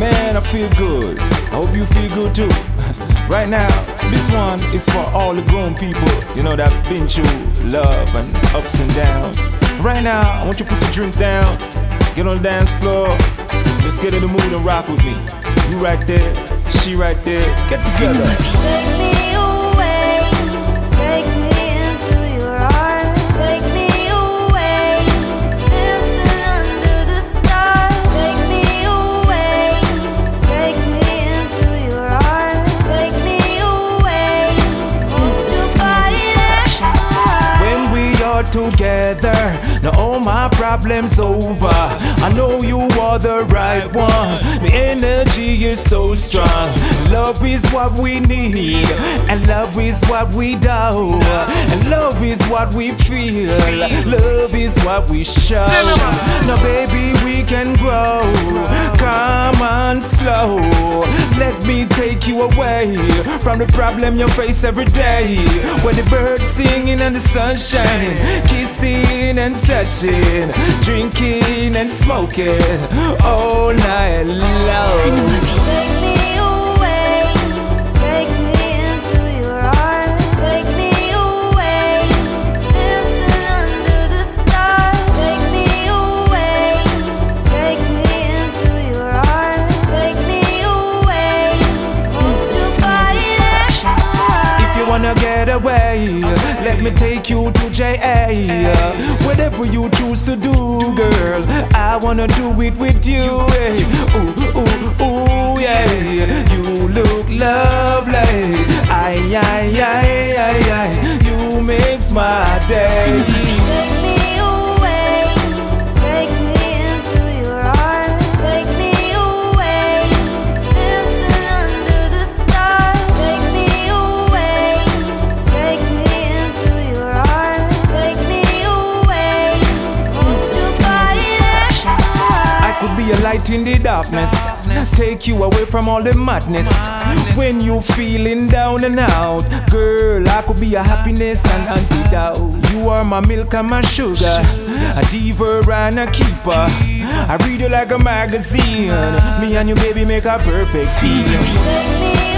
Man, I feel good. I hope you feel good too. right now, this one is for all the grown people, you know, that been through love and ups and downs. Right now, I want you to put the drink down, get on the dance floor, let's get in the mood and rock with me. You right there, she right there, get together. Together. Now all my problems over. I know you are the right one. The energy is so strong. Love is what we need, and love is what we do, and love is what we feel. Love is what we show. Now, baby, we can grow. Come on, slow. Let me take you away from the problem you face every day. When the birds singing and the sun shining, kissing and touching, drinking and smoking all night long. Get away. Let me take you to JA. Whatever you choose to do, girl, I wanna do it with you. Ooh, ooh, ooh, yeah. You look lovely. Ay, ay, ay, ay, ay. You makes my day. Light in the darkness. Take you away from all the madness. When you feeling down and out, girl, I could be a happiness and antidote. You are my milk and my sugar, a diva and a keeper. I read you like a magazine. Me and you, baby, make a perfect team.